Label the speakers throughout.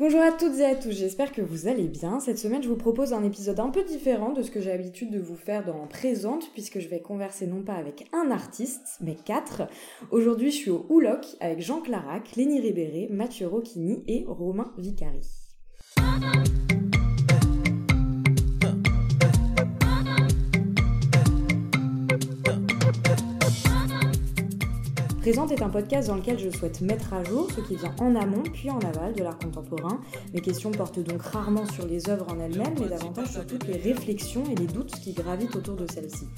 Speaker 1: Bonjour à toutes et à tous, j'espère que vous allez bien. Cette semaine, je vous propose un épisode un peu différent de ce que j'ai l'habitude de vous faire dans Présente, puisque je vais converser non pas avec un artiste, mais quatre. Aujourd'hui, je suis au Houloc avec Jean Clarac, Lénie Ribéré, Mathieu Rocchini et Romain Vicari. Présente est un podcast dans lequel je souhaite mettre à jour ce qui vient en amont puis en aval de l'art contemporain. Mes questions portent donc rarement sur les œuvres en elles-mêmes, mais davantage sur toutes les réflexions et les doutes qui gravitent autour de celles-ci.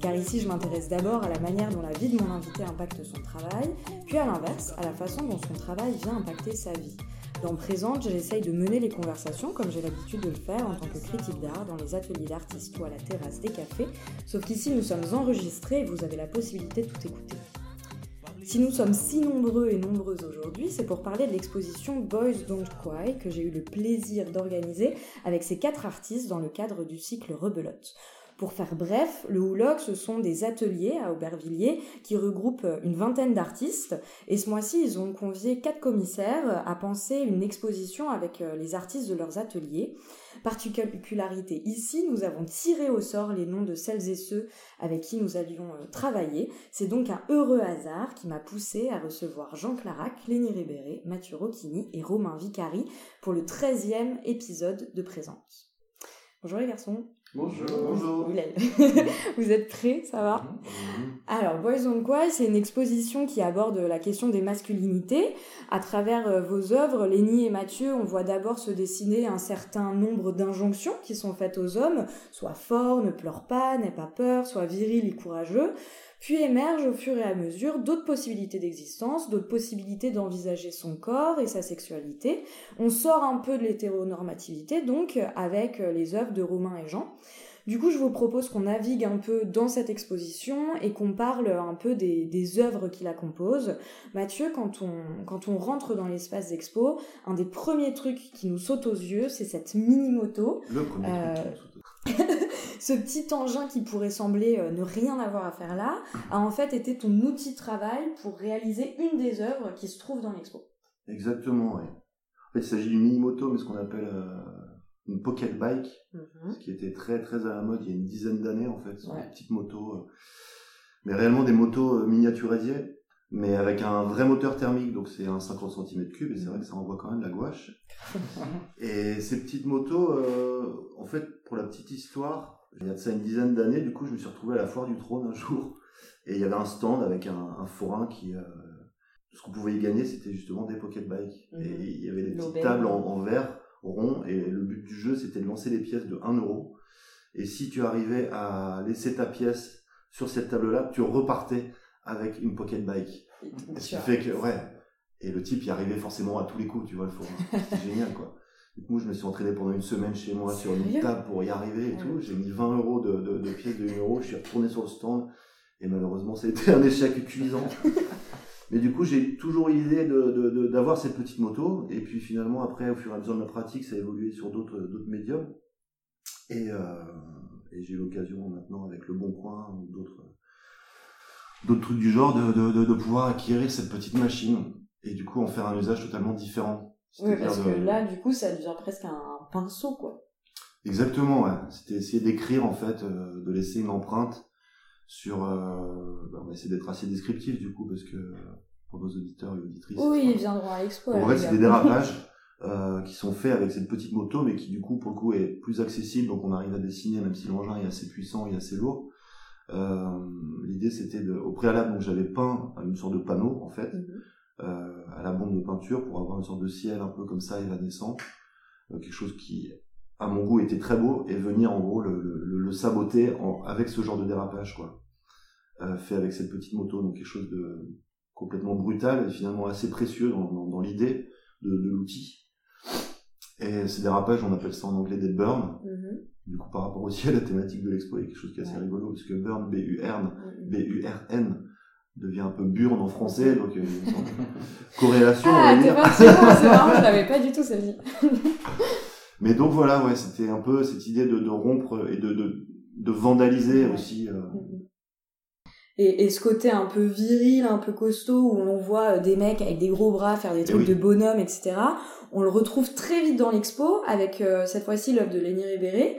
Speaker 1: Car ici, je m'intéresse d'abord à la manière dont la vie de mon invité impacte son travail, puis à l'inverse, à la façon dont son travail vient impacter sa vie. Dans Présente, j'essaye de mener les conversations comme j'ai l'habitude de le faire en tant que critique d'art dans les ateliers d'artistes ou à la terrasse des cafés, sauf qu'ici nous sommes enregistrés et vous avez la possibilité de tout écouter. Si nous sommes si nombreux et nombreuses aujourd'hui, c'est pour parler de l'exposition Boys Don't Cry que j'ai eu le plaisir d'organiser avec ces quatre artistes dans le cadre du cycle Rebelote. Pour faire bref, le Houloc, ce sont des ateliers à Aubervilliers qui regroupent une vingtaine d'artistes. Et ce mois-ci, ils ont convié quatre commissaires à penser une exposition avec euh, les artistes de leurs ateliers. Particularité ici, nous avons tiré au sort les noms de celles et ceux avec qui nous allions euh, travailler. C'est donc un heureux hasard qui m'a poussé à recevoir Jean Clarac, Lénie Ribéré, Mathieu Rocchini et Romain Vicari pour le 13e épisode de Présence. Bonjour les garçons.
Speaker 2: Bonjour. Bonjour.
Speaker 1: Vous êtes prêts, ça va Alors, Boys on Quoi, c'est une exposition qui aborde la question des masculinités. À travers euh, vos œuvres, Lénie et Mathieu, on voit d'abord se dessiner un certain nombre d'injonctions qui sont faites aux hommes, soit fort, ne pleure pas, n'aie pas peur, soit viril et courageux. Puis émergent au fur et à mesure d'autres possibilités d'existence, d'autres possibilités d'envisager son corps et sa sexualité. On sort un peu de l'hétéronormativité, donc, avec les œuvres de Romain et Jean. Du coup, je vous propose qu'on navigue un peu dans cette exposition et qu'on parle un peu des, des œuvres qui la composent. Mathieu, quand on, quand on rentre dans l'espace d'expo, un des premiers trucs qui nous saute aux yeux, c'est cette mini-moto.
Speaker 2: Le premier
Speaker 1: euh... ce petit engin qui pourrait sembler euh, ne rien avoir à faire là, a en fait été ton outil de travail pour réaliser une des œuvres qui se trouve dans l'expo.
Speaker 2: Exactement, oui. En fait, il s'agit d'une mini-moto, mais ce qu'on appelle euh, une pocket bike,
Speaker 1: Mhm.
Speaker 2: ce qui était très très à la mode il y a une dizaine d'années en fait. Ce sont des petites motos, euh, mais réellement des motos euh, miniaturisées, mais avec un vrai moteur thermique, donc c'est un 50 cm3, et c'est vrai que ça envoie quand même de la gouache. Et ces petites motos, euh, en fait, pour la petite histoire, il y a de ça une dizaine d'années, du coup, je me suis retrouvé à la foire du trône un jour, et il y avait un stand avec un, un forain qui, euh, ce qu'on pouvait y gagner, c'était justement des pocket bikes.
Speaker 1: Mhm.
Speaker 2: Et il y avait des petites tables en, en verre rond, et le but du jeu, c'était de lancer les pièces de 1 euro. Et si tu arrivais à laisser ta pièce sur cette table-là, tu repartais avec une pocket bike. Ce qui fait que, ouais. Et le type y arrivait forcément à tous les coups, tu vois, le forain. C'était génial, quoi. Du coup, je me suis entraîné pendant une semaine chez moi sur une table pour y arriver et
Speaker 1: Ouais.
Speaker 2: tout. J'ai mis 20 euros de, de, de pièces de 1 euro. Je suis retourné sur le stand. Et malheureusement, c'était un échec cuisant. Mais du coup, j'ai toujours eu l'idée de, de- d'avoir cette petite moto. Et puis finalement, après, au fur et à mesure de ma pratique, ça a évolué sur d'autres, médiums. Et, euh, et j'ai eu l'occasion maintenant, avec Le Bon Coin ou d'autres, d'autres trucs du genre, de, de, de pouvoir acquérir cette petite machine. Et du coup, en faire un usage totalement différent.
Speaker 1: Oui, parce que là, du coup, ça devient presque un pinceau, quoi.
Speaker 2: Exactement, ouais. C'était essayer d'écrire, en fait, euh, de laisser une empreinte sur... Euh, bah, on va essayer d'être assez descriptif, du coup, parce que euh, pour nos auditeurs et auditrices...
Speaker 1: Oui, ils viendront à l'expo.
Speaker 2: En fait, c'est des dérapages euh, qui sont faits avec cette petite moto, mais qui du coup, pour le coup, est plus accessible. Donc, on arrive à dessiner, même si l'engin est assez puissant et assez lourd. L'idée, c'était de, au préalable, donc j'avais peint une sorte de panneau, en fait,
Speaker 1: Mhm.
Speaker 2: À la bombe de peinture pour avoir une sorte de ciel un peu comme ça, évanescent, Euh, quelque chose qui, à mon goût, était très beau et venir en gros le, le, le saboter en, avec ce genre de dérapage, quoi, Euh, fait avec cette petite moto, donc quelque chose de complètement brutal et finalement assez précieux dans, dans, dans l'idée de, de l'outil. Et ces dérapages, on appelle ça en anglais des burns.
Speaker 1: Mhm.
Speaker 2: Du coup, par rapport aussi à la thématique de l'expo, il y a quelque chose qui est assez
Speaker 1: Ouais.
Speaker 2: rigolo, parce que burn, B-U-R-N,
Speaker 1: Mhm.
Speaker 2: B-U-R-N, devient un peu burn en français, donc euh, il y a une corrélation, on
Speaker 1: Ah,
Speaker 2: va
Speaker 1: t'es
Speaker 2: dire.
Speaker 1: pas c'est bon, c'est marrant, je l'avais pas du tout celle-ci.
Speaker 2: Mais donc voilà, ouais, c'était un peu cette idée de, de rompre et de, de, de vandaliser aussi. euh,
Speaker 1: Et, et ce côté un peu viril, un peu costaud, où on voit euh, des mecs avec des gros bras faire des trucs
Speaker 2: Eh oui.
Speaker 1: de bonhomme, etc. On le retrouve très vite dans l'expo avec cette fois-ci l'œuvre de Léni Ribéré,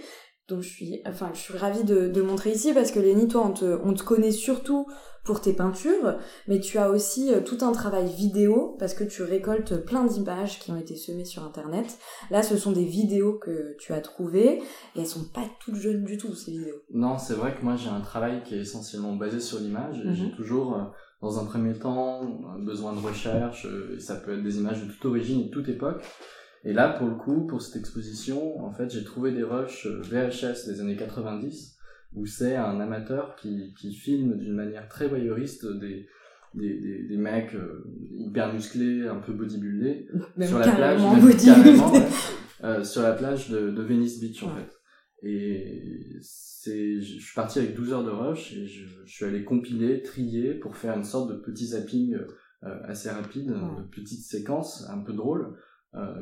Speaker 1: dont je suis, enfin, je suis ravie de, de montrer ici parce que Léni, toi, on te, on te connaît surtout pour tes peintures, mais tu as aussi euh, tout un travail vidéo parce que tu récoltes plein d'images qui ont été semées sur internet. Là, ce sont des vidéos que tu as trouvées et elles sont pas toutes jeunes du tout ces vidéos.
Speaker 3: Non, c'est vrai que moi j'ai un travail qui est essentiellement basé sur l'image et j'ai mhm. toujours euh, dans un premier temps besoin de recherche, euh, ça peut être des images de toute origine et de toute époque. Et là, pour le coup, pour cette exposition, en fait, j'ai trouvé des rushs VHS des années 90 où c'est un amateur qui, qui filme d'une manière très voyeuriste des, des, des, des mecs euh, hyper musclés, un peu bodybuildés, sur la plage, euh, sur la plage de, de Venice Beach en fait. Et c'est, je suis parti avec 12 heures de rush et je, je, suis allé compiler, trier pour faire une sorte de petit zapping euh, assez rapide, de petites séquences un peu drôles, euh,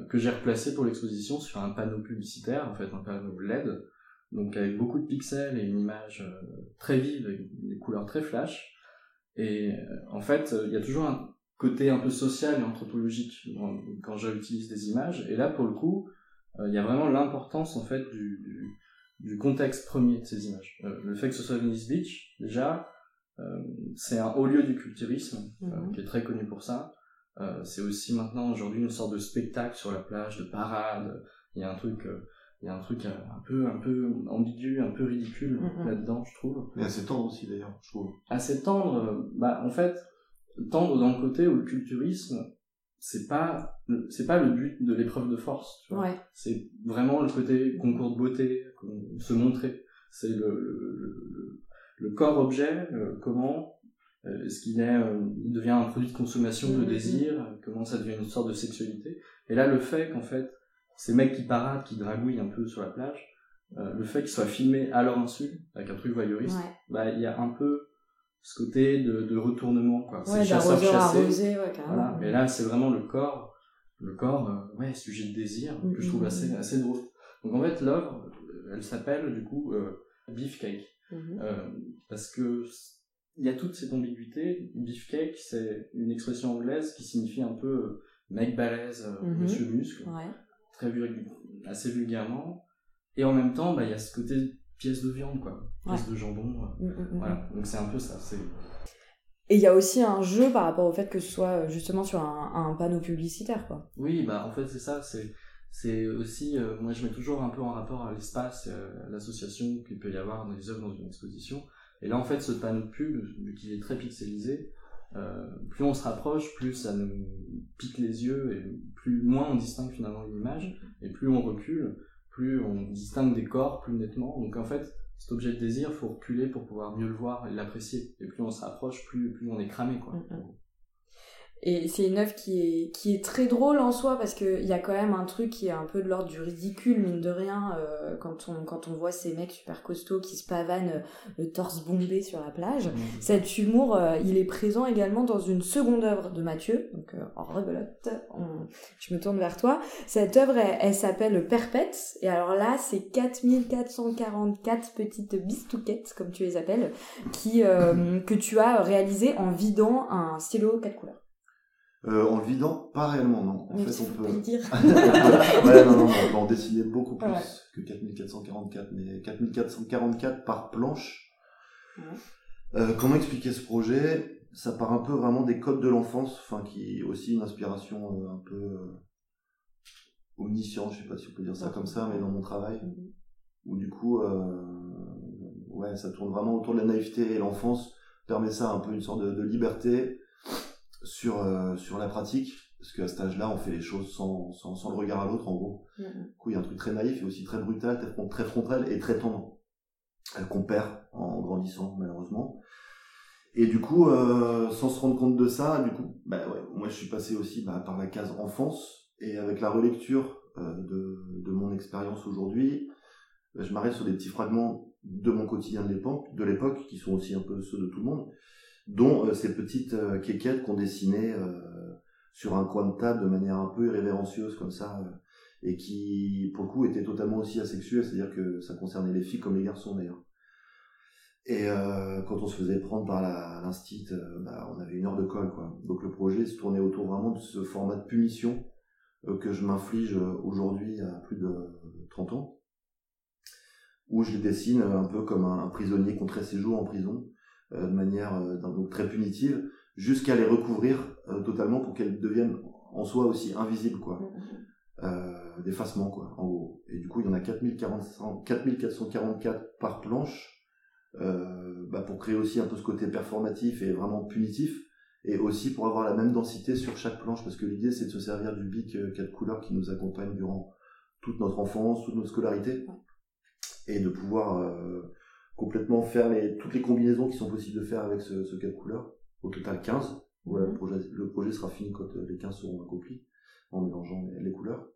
Speaker 3: que j'ai replacé pour l'exposition sur un panneau publicitaire, en fait un panneau LED, donc avec beaucoup de pixels et une image euh, très vive, avec des couleurs très flash. Et euh, en fait, il y a toujours un côté un peu social et anthropologique quand j'utilise des images. Et là, pour le coup, euh, il y a vraiment l'importance en fait du, du, contexte premier de ces images. le fait que ce soit Venice Beach, déjà, c'est un haut lieu du culturisme mhm. qui est très connu pour ça. C'est aussi maintenant aujourd'hui une sorte de spectacle sur la plage, de parade. Il y a un truc il y a un truc un peu un peu ambigu un peu ridicule mm, là-dedans je trouve.
Speaker 2: Mais assez tendre aussi d'ailleurs je trouve.
Speaker 3: Assez tendre euh, bah en fait tendre dans le côté où le culturisme c'est pas c'est pas le but de l'épreuve de force tu vois. C'est vraiment le côté concours de beauté se montrer. C'est le, le, le, corps objet euh, comment euh, est-ce qu'il est il devient un produit de consommation de mm, désir comment ça devient une sorte de sexualité et là le fait qu'en fait ces mecs qui paradent, qui dragouillent un peu sur la plage, euh, le fait qu'ils soient filmés à leur insu, avec un truc voyeuriste, bah il y a un peu ce côté de, de retournement, quoi.
Speaker 1: c'est chasseur chassé.
Speaker 3: voilà. Mais là, c'est vraiment le corps, le corps, euh, ouais, sujet de désir, que je trouve mm-hmm. assez, assez drôle. Donc en fait, l'œuvre, elle s'appelle du coup euh, Beefcake. Mm-hmm. euh, parce que il y a toute cette ambiguïté. Beefcake, c'est une expression anglaise qui signifie un peu euh, mec balèze, mm-hmm. monsieur muscle. Ouais très assez vulgairement. Et en même temps, bah, il y a ce côté pièce de viande, quoi. Pièce de jambon. Euh, mm, mm, mm, voilà. Donc c'est un peu ça. C'est...
Speaker 1: Et il y a aussi un jeu par rapport au fait que ce soit euh, justement sur un, un panneau publicitaire, quoi.
Speaker 3: Oui, bah en fait c'est ça. C'est c'est aussi, euh, moi je mets toujours un peu en rapport à l'espace, l'association qu'il peut y avoir dans les œuvres dans une exposition. Et là en fait ce panneau de pub, vu qu'il est très pixelisé, euh, plus on se rapproche, plus ça nous pique les yeux et plus moins on distingue finalement une image et plus on recule, plus on distingue des corps plus nettement. Donc en fait, cet objet de désir, faut reculer pour pouvoir mieux le voir et l'apprécier. Et plus on se rapproche, plus plus on est cramé quoi. Mm, mm.
Speaker 1: Et c'est une œuvre qui est, qui est très drôle en soi parce qu'il y a quand même un truc qui est un peu de l'ordre du ridicule, mine de rien, euh, quand, on, quand on voit ces mecs super costauds qui se pavanent euh, le torse bombé sur la plage. Mmh. Cet humour, euh, il est présent également dans une seconde œuvre de Mathieu, donc en rebelote, je me tourne vers toi. Cette œuvre, elle, s'appelle Perpète, et alors là, c'est 4444 petites bistouquettes, comme tu les appelles, qui, que tu as réalisées en vidant un stylo quatre couleurs.
Speaker 2: Euh, en le vidant, pas réellement, non.
Speaker 1: En fait, on peut. Dire.
Speaker 2: ouais, non, non, on peut en dessiner beaucoup plus que 4444, mais 4444 par planche. Euh, comment expliquer ce projet? Ça part un peu vraiment des codes de l'enfance, enfin, qui est aussi une inspiration euh, un peu omnisciente, je sais pas si on peut dire ça comme ça, mais dans mon travail, mhm. où du coup, ouais, ça tourne vraiment autour de la naïveté et l'enfance permet ça un peu une sorte de, de liberté sur, euh, sur la pratique, parce qu'à cet âge-là, on fait les choses sans, sans, sans le regard à l'autre, en gros. Du coup, il y a un truc très naïf et aussi très brutal, très, frontal et très tendre, euh, qu'on perd en grandissant, malheureusement. Et du coup, euh, sans se rendre compte de ça, du coup, bah ouais, moi je suis passé aussi bah, par la case enfance, et avec la relecture euh, de, de mon expérience aujourd'hui, bah, je m'arrête sur des petits fragments de mon quotidien de l'époque, de l'époque, qui sont aussi un peu ceux de tout le monde, dont euh, ces petites euh, quéquettes qu'on dessinait euh, sur un coin de table de manière un peu irrévérencieuse comme ça, et qui pour le coup étaient totalement aussi asexuelles, c'est-à-dire que ça concernait les filles comme les garçons d'ailleurs. Et quand on se faisait prendre par l'instit, bah, on avait une heure de colle, quoi. Donc le projet se tournait autour vraiment de ce format de punition que je m'inflige aujourd'hui à plus de 30 ans, où je les dessine un peu comme un, prisonnier compterait ses jours en prison, de manière donc très punitive, jusqu'à les recouvrir totalement pour qu'elles deviennent en soi aussi invisibles, quoi. Euh, d'effacement, quoi, en gros. Et du coup, il y en a 4444 par planche, euh, bah, pour créer aussi un peu ce côté performatif et vraiment punitif, et aussi pour avoir la même densité sur chaque planche, parce que l'idée c'est de se servir du bic 4 euh, couleurs qui nous accompagne durant toute notre enfance, toute notre scolarité, et de pouvoir euh, complètement faire les, toutes les combinaisons qui sont possibles de faire avec ce, ce 4 couleurs, au total 15. Voilà, le, mhm. projet, le projet sera fini quand les 15 seront accomplis, en mélangeant les, couleurs.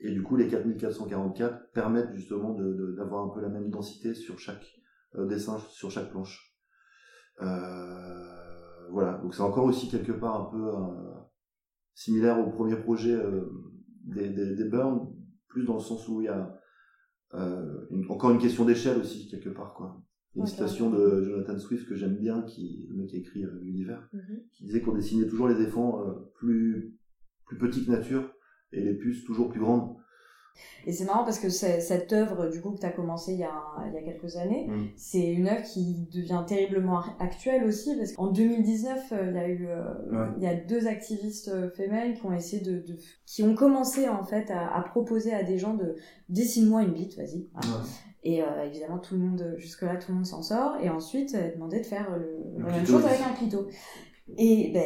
Speaker 2: Et du coup, les 4444 permettent justement d'avoir un peu la même densité sur chaque euh, dessin sur chaque planche. Euh, voilà, donc c'est encore aussi quelque part un peu euh, similaire au premier projet des, des, Burns, plus dans le sens où il y a encore une question d'échelle aussi quelque part quoi. une citation de Jonathan Swift que j'aime bien, qui le mec qui écrit l'univers, mhm. qui disait qu'on dessinait toujours les éléphants plus plus petits que nature et les puces toujours plus grandes.
Speaker 1: Et c'est marrant parce que cette œuvre, du coup, que tu as commencé il y a, il y a quelques années, mm. c'est une œuvre qui devient terriblement actuelle aussi, parce qu'en 2019, euh, il y a eu, euh, il y a deux activistes euh, féminines qui ont essayé de, de, qui ont commencé, en fait, à, à proposer à des gens de, dessine-moi une bite, vas-y. Et évidemment, tout le monde, jusque-là, tout le monde s'en sort. Et ensuite, demandé de faire le, la même chose avec un clito. Et ben,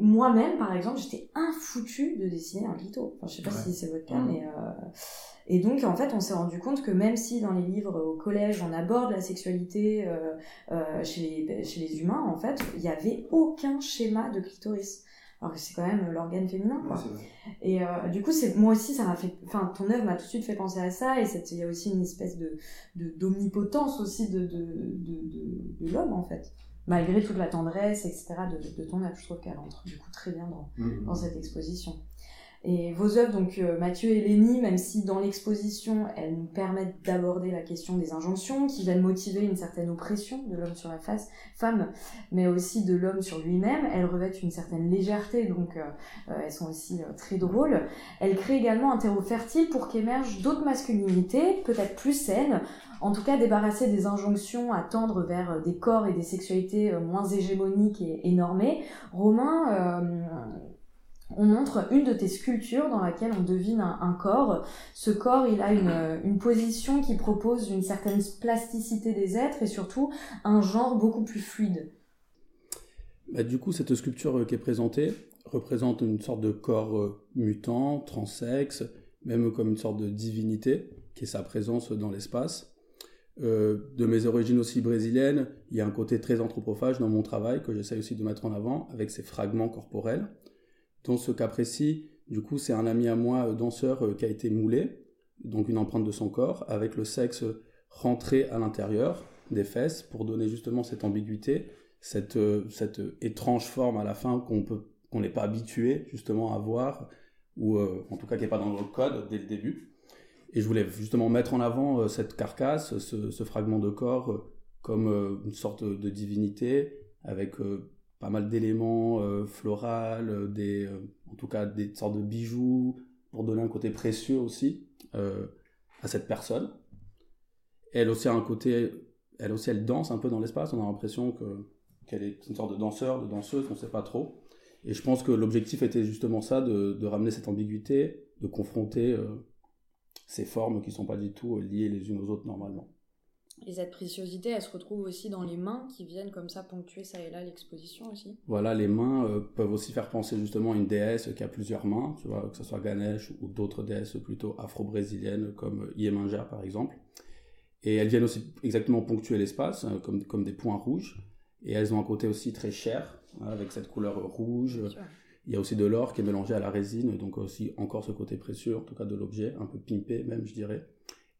Speaker 1: moi-même, par exemple, j'étais infoutu de dessiner un clito. Enfin, je sais pas si c'est votre cas, mais euh... et donc en fait, on s'est rendu compte que même si dans les livres au collège on aborde la sexualité euh, euh, chez, les, chez les humains, en fait, il n'y avait aucun schéma de clitoris. Alors que c'est quand même l'organe féminin, quoi. et euh, du coup, c'est moi aussi, ça m'a fait. Enfin, ton œuvre m'a tout de suite fait penser à ça, et il y a aussi une espèce de d'omnipotence aussi de de, de, de l'homme, en fait malgré toute la tendresse, etc., de, ton œuvre. Je trouve qu'elle entre du coup très bien dans, mmh. dans cette exposition. Et vos œuvres, donc euh, Mathieu et Lénie, même si dans l'exposition, elles nous permettent d'aborder la question des injonctions qui viennent motiver une certaine oppression de l'homme sur la face, femme, mais aussi de l'homme sur lui-même, elles revêtent une certaine légèreté, donc euh, euh, elles sont aussi très drôles. Elles créent également un terreau fertile pour qu'émergent d'autres masculinités, peut-être plus saines, en tout cas débarrassées des injonctions à tendre vers des corps et des sexualités moins hégémoniques et, et normées. Romain, on montre une de tes sculptures dans laquelle on devine un, corps. Ce corps, il a une, position qui propose une certaine plasticité des êtres et surtout un genre beaucoup plus fluide.
Speaker 4: Bah, du coup, cette sculpture euh, qui est présentée représente une sorte de corps euh, mutant, transsexe, même comme une sorte de divinité, qui est sa présence dans l'espace. Euh, de mes origines aussi brésiliennes, il y a un côté très anthropophage dans mon travail que j'essaie aussi de mettre en avant avec ces fragments corporels. Dans ce cas précis, du coup, c'est un ami à moi, euh, danseur, euh, qui a été moulé, donc une empreinte de son corps, avec le sexe rentré à l'intérieur des fesses pour donner justement cette ambiguïté, cette, euh, étrange forme à la fin qu'on n'est pas habitué justement à voir, ou en tout cas qui n'est pas dans le code dès le début. Et je voulais justement mettre en avant cette carcasse, ce fragment de corps, comme une sorte de divinité, avec pas mal d'éléments euh, floraux, euh, des, euh, en tout cas des sortes de bijoux, pour donner un côté précieux aussi à cette personne. Elle aussi a un côté, elle aussi elle danse un peu dans l'espace, on a l'impression que, qu'elle est une sorte de danseur, de danseuse, on ne sait pas trop. Et je pense que l'objectif était justement ça, de, de ramener cette ambiguïté, de confronter ces formes qui ne sont pas du tout liées les unes aux autres normalement.
Speaker 1: Et cette préciosité, elle se retrouve aussi dans les mains qui viennent comme ça ponctuer ça et là l'exposition aussi.
Speaker 4: Voilà, les mains euh, peuvent aussi faire penser justement à une déesse qui a plusieurs mains, tu vois, que ce soit Ganesh ou d'autres déesses plutôt afro-brésiliennes comme Iemanjá par exemple. Et elles viennent aussi exactement ponctuer l'espace euh, comme, comme des points rouges. Et elles ont un côté aussi très cher, hein, avec cette couleur rouge. Il y a aussi de l'or qui est mélangé à la résine, donc aussi encore ce côté précieux, en tout cas de l'objet, un peu pimpé même, je dirais.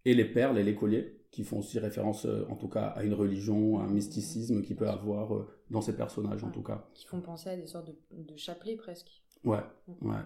Speaker 4: Et les perles et les colliers, qui font aussi référence, euh, en tout cas, à une religion, à un mysticisme qui peut avoir euh, dans ces personnages, en tout cas.
Speaker 1: Qui font penser à des sortes de, de chapelets presque.
Speaker 4: Ouais, mm. ouais.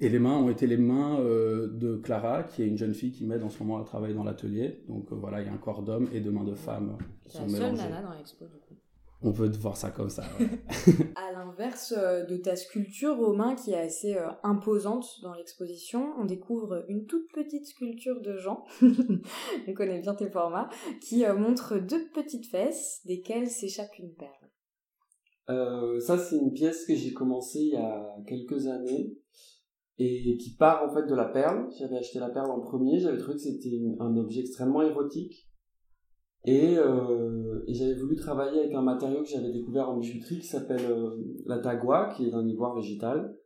Speaker 4: Et les mains ont été les mains euh, de Clara, qui est une jeune fille qui m'aide en ce moment à travailler dans l'atelier. Donc voilà, il y a un corps d'homme et deux mains de femme qui sont
Speaker 1: mélangées. C'est la seule nana dans l'expo, du coup.
Speaker 4: On peut voir ça comme ça.
Speaker 1: à l'inverse euh, de ta sculpture, Romain, qui est assez euh, imposante dans l'exposition, on découvre une toute petite sculpture de Jean, on connaît bien tes formats, qui euh, montre deux petites fesses, desquelles s'échappe une perle.
Speaker 5: ça, c'est une pièce que j'ai commencée il y a quelques années et qui part en fait de la perle. J'avais acheté la perle en premier, j'avais trouvé que c'était un objet extrêmement érotique euh, et, j'avais voulu travailler avec un matériau que j'avais découvert en bijouterie qui s'appelle euh, la tagua, qui est un ivoire végétal.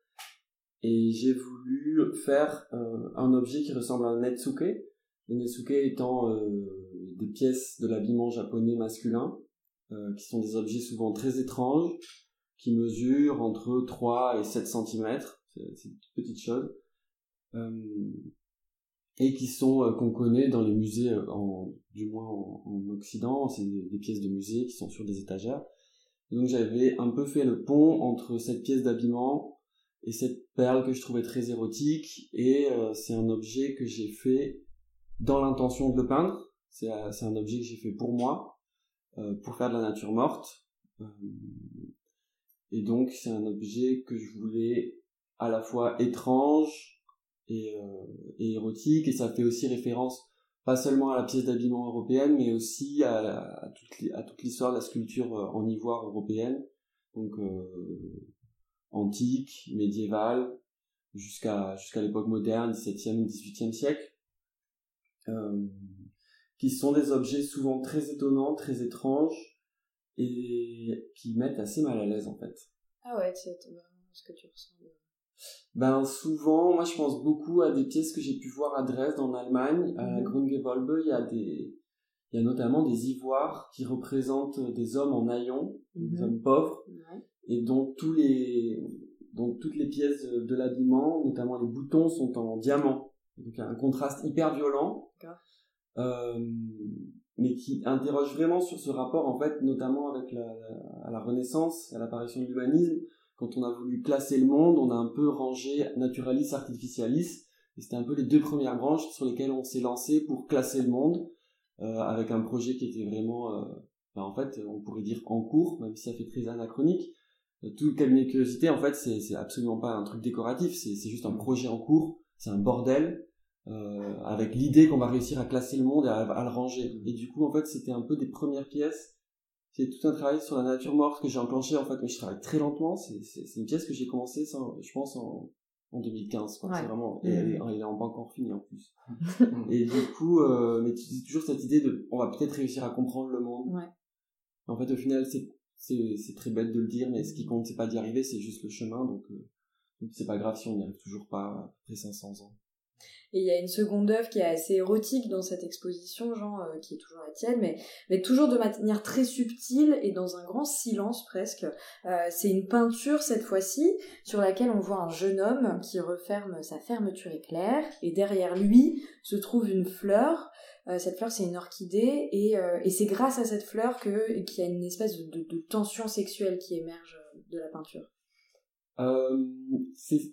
Speaker 5: Et j'ai voulu faire euh, un objet qui ressemble à un netsuke. Les netsuke étant des pièces de l'habillement japonais masculin, qui sont des objets souvent très étranges, qui mesurent entre 3 et 7 cm. C'est une petite chose et qui sont euh, qu'on connaît dans les musées, euh, en, du moins en, Occident, c'est des, pièces de musée qui sont sur des étagères. donc j'avais un peu fait le pont entre cette pièce d'habillement et cette perle que je trouvais très érotique, et euh, c'est un objet que j'ai fait dans l'intention de le peindre. C'est un objet que j'ai fait pour moi, pour faire de la nature morte. et donc c'est un objet que je voulais à la fois étrange, euh, et, érotique, et ça fait aussi référence pas seulement à la pièce d'habillement européenne, mais aussi à, toute, l'histoire de la sculpture euh, en ivoire européenne, donc euh, antique, médiévale, jusqu'à l'époque moderne, 17e, 18e siècle, qui sont des objets souvent très étonnants, très étranges, et qui mettent assez mal à l'aise en fait.
Speaker 1: Ah ouais, c'est ce que tu ressens.
Speaker 5: Ben souvent, moi je pense beaucoup à des pièces que j'ai pu voir à Dresde en Allemagne, à mhm. Grungewölbe, il y a des il y a notamment des ivoires qui représentent des hommes en haillons, des mhm. hommes pauvres, et dont tous les donc toutes les pièces de l'habillement, notamment les boutons, sont en diamant. Donc il y a un contraste hyper violent, euh, mais qui interroge vraiment sur ce rapport en fait, notamment avec la, à la Renaissance, à l'apparition de l'humanisme, quand on a voulu classer le monde, on a un peu rangé naturalis, artificialis, et c'était un peu les deux premières branches sur lesquelles on s'est lancé pour classer le monde, euh, avec un projet qui était vraiment, euh, ben, en fait, on pourrait dire en cours, même si ça fait très anachronique. Euh, tout le cabinet de curiosité, en fait, c'est absolument pas un truc décoratif, c'est juste un projet en cours, c'est un bordel, avec l'idée qu'on va réussir à classer le monde et à, le ranger. Et du coup, en fait, c'était un peu des premières pièces c'est tout un travail sur la nature morte que j'ai enclenché en fait mais je travaille très lentement. C'est une pièce que j'ai commencé je pense en, en 2015 quoi. c'est vraiment et elle est, elle est en pas encore finie en plus. Et du coup euh, mais tu dis toujours cette idée de on va peut-être réussir à comprendre le monde. Ouais. en fait au final c'est c'est très bête de le dire mais ce qui compte c'est pas d'y arriver c'est juste le chemin. Donc euh, c'est pas grave si on n'y arrive toujours pas après 500 ans
Speaker 1: et il y a une seconde œuvre qui est assez érotique dans cette exposition, genre, euh, qui est toujours la tienne, mais, mais toujours de manière très subtile et dans un grand silence presque. Euh, c'est une peinture cette fois-ci sur laquelle on voit un jeune homme qui referme sa fermeture éclair et derrière lui se trouve une fleur. Euh, cette fleur, c'est une orchidée et, et c'est grâce à cette fleur qu'il y a une espèce de, de tension sexuelle qui émerge de la peinture.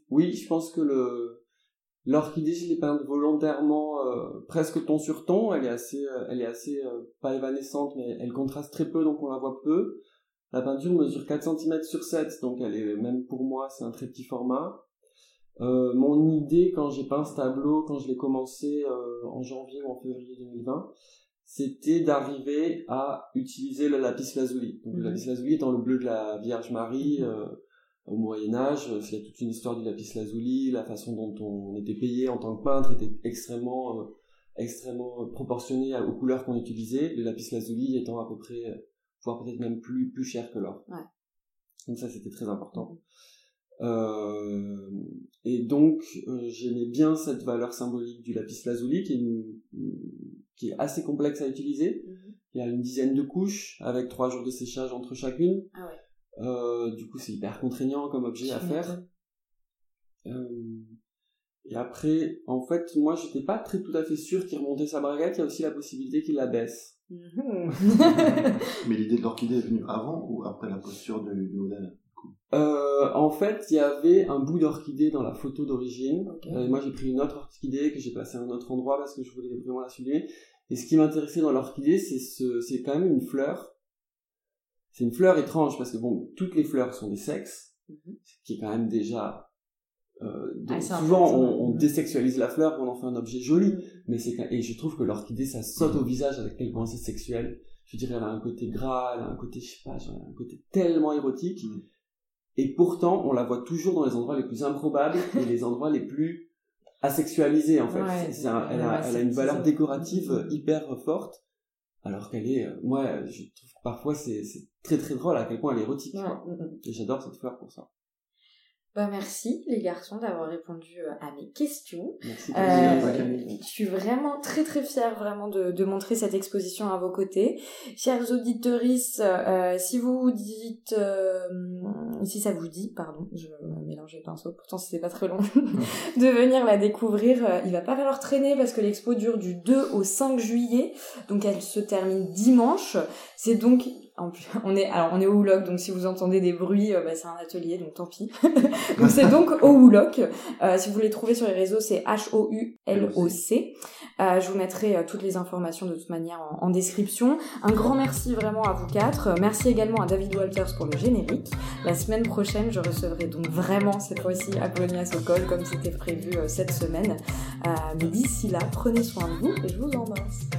Speaker 5: oui, je pense que le L'orchidée, je l'ai peinte volontairement euh, presque ton sur ton. Elle est assez, euh, elle est assez euh, pas évanescente, mais elle contraste très peu, donc on la voit peu. La peinture mesure 4 cm sur 7, donc elle est même pour moi, c'est un très petit format. mon idée quand j'ai peint ce tableau, quand je l'ai commencé en janvier ou en février 2020, c'était d'arriver à utiliser le lapis lazuli. Donc le mhm. lapis lazuli étant le bleu de la Vierge Marie au Moyen Âge, il y a toute une histoire du lapis lazuli, la façon dont on était payé en tant que peintre était extrêmement, euh, extrêmement proportionnée aux couleurs qu'on utilisait, le lapis lazuli étant à peu près, euh, voire peut-être même plus, plus cher que l'or. Donc ça c'était très important. Euh, et donc j'aimais bien cette valeur symbolique du lapis lazuli qui est, qui est assez complexe à utiliser. Mhm. Il y a une dizaine de couches avec trois jours de séchage entre chacune.
Speaker 1: Ah ouais.
Speaker 5: Euh, du coup, c'est hyper contraignant comme objet à faire. Euh, et après, en fait, moi, j'étais pas très tout à fait sûr qu'il remontait sa braguette. Il y a aussi la possibilité qu'il la baisse.
Speaker 2: Mhm. Mais l'idée de l'orchidée est venue avant ou après la posture du, modèle
Speaker 5: euh, en fait, il y avait un bout d'orchidée dans la photo d'origine. moi, j'ai pris une autre orchidée que j'ai placée à un autre endroit parce que je voulais vraiment la sublimer. Et ce qui m'intéressait dans l'orchidée, c'est ce, c'est quand même une fleur c'est une fleur étrange parce que bon, toutes les fleurs sont des sexes, mhm. ce qui est quand même déjà euh, ah, souvent on, on, désexualise la fleur, on en fait un objet joli, mhm. mais c'est et je trouve que l'orchidée ça saute au visage avec quel point c'est sexuel. Je dirais elle a un côté gras, elle a un côté je sais pas, genre, un côté tellement érotique. Mhm. Et pourtant, on la voit toujours dans les endroits les plus improbables et les endroits les plus asexualisés en fait. elle, a, elle, a, une valeur décorative hyper forte alors qu'elle est, euh, moi, je trouve que parfois c'est très très drôle à quel point elle est érotique. Mm, mm. Et j'adore cette fleur pour ça.
Speaker 1: Bah merci les garçons d'avoir répondu euh, à mes questions. Merci. Euh, je suis vraiment très très fière vraiment de, de, montrer cette exposition à vos côtés. Chers auditeurs, euh, si vous dites, euh, si ça vous dit, pardon, je me mélange les pinceaux, pourtant c'était pas très long, de venir la découvrir, euh, il va pas falloir traîner parce que l'expo dure du 2 au 5 juillet, donc elle se termine dimanche. C'est donc on est alors on au Houloc, donc si vous entendez des bruits, euh, bah, c'est un atelier, donc tant pis. donc c'est donc au Houloc. Euh, si vous voulez trouver sur les réseaux, c'est H O U L O C. Euh, je vous mettrai toutes les informations de toute manière en, description. Un grand merci vraiment à vous quatre. Merci également à David Walters pour le générique. La semaine prochaine, je recevrai donc vraiment cette fois-ci Apollonia Sokol comme c'était prévu cette semaine. mais d'ici là, prenez soin de vous et je vous embrasse.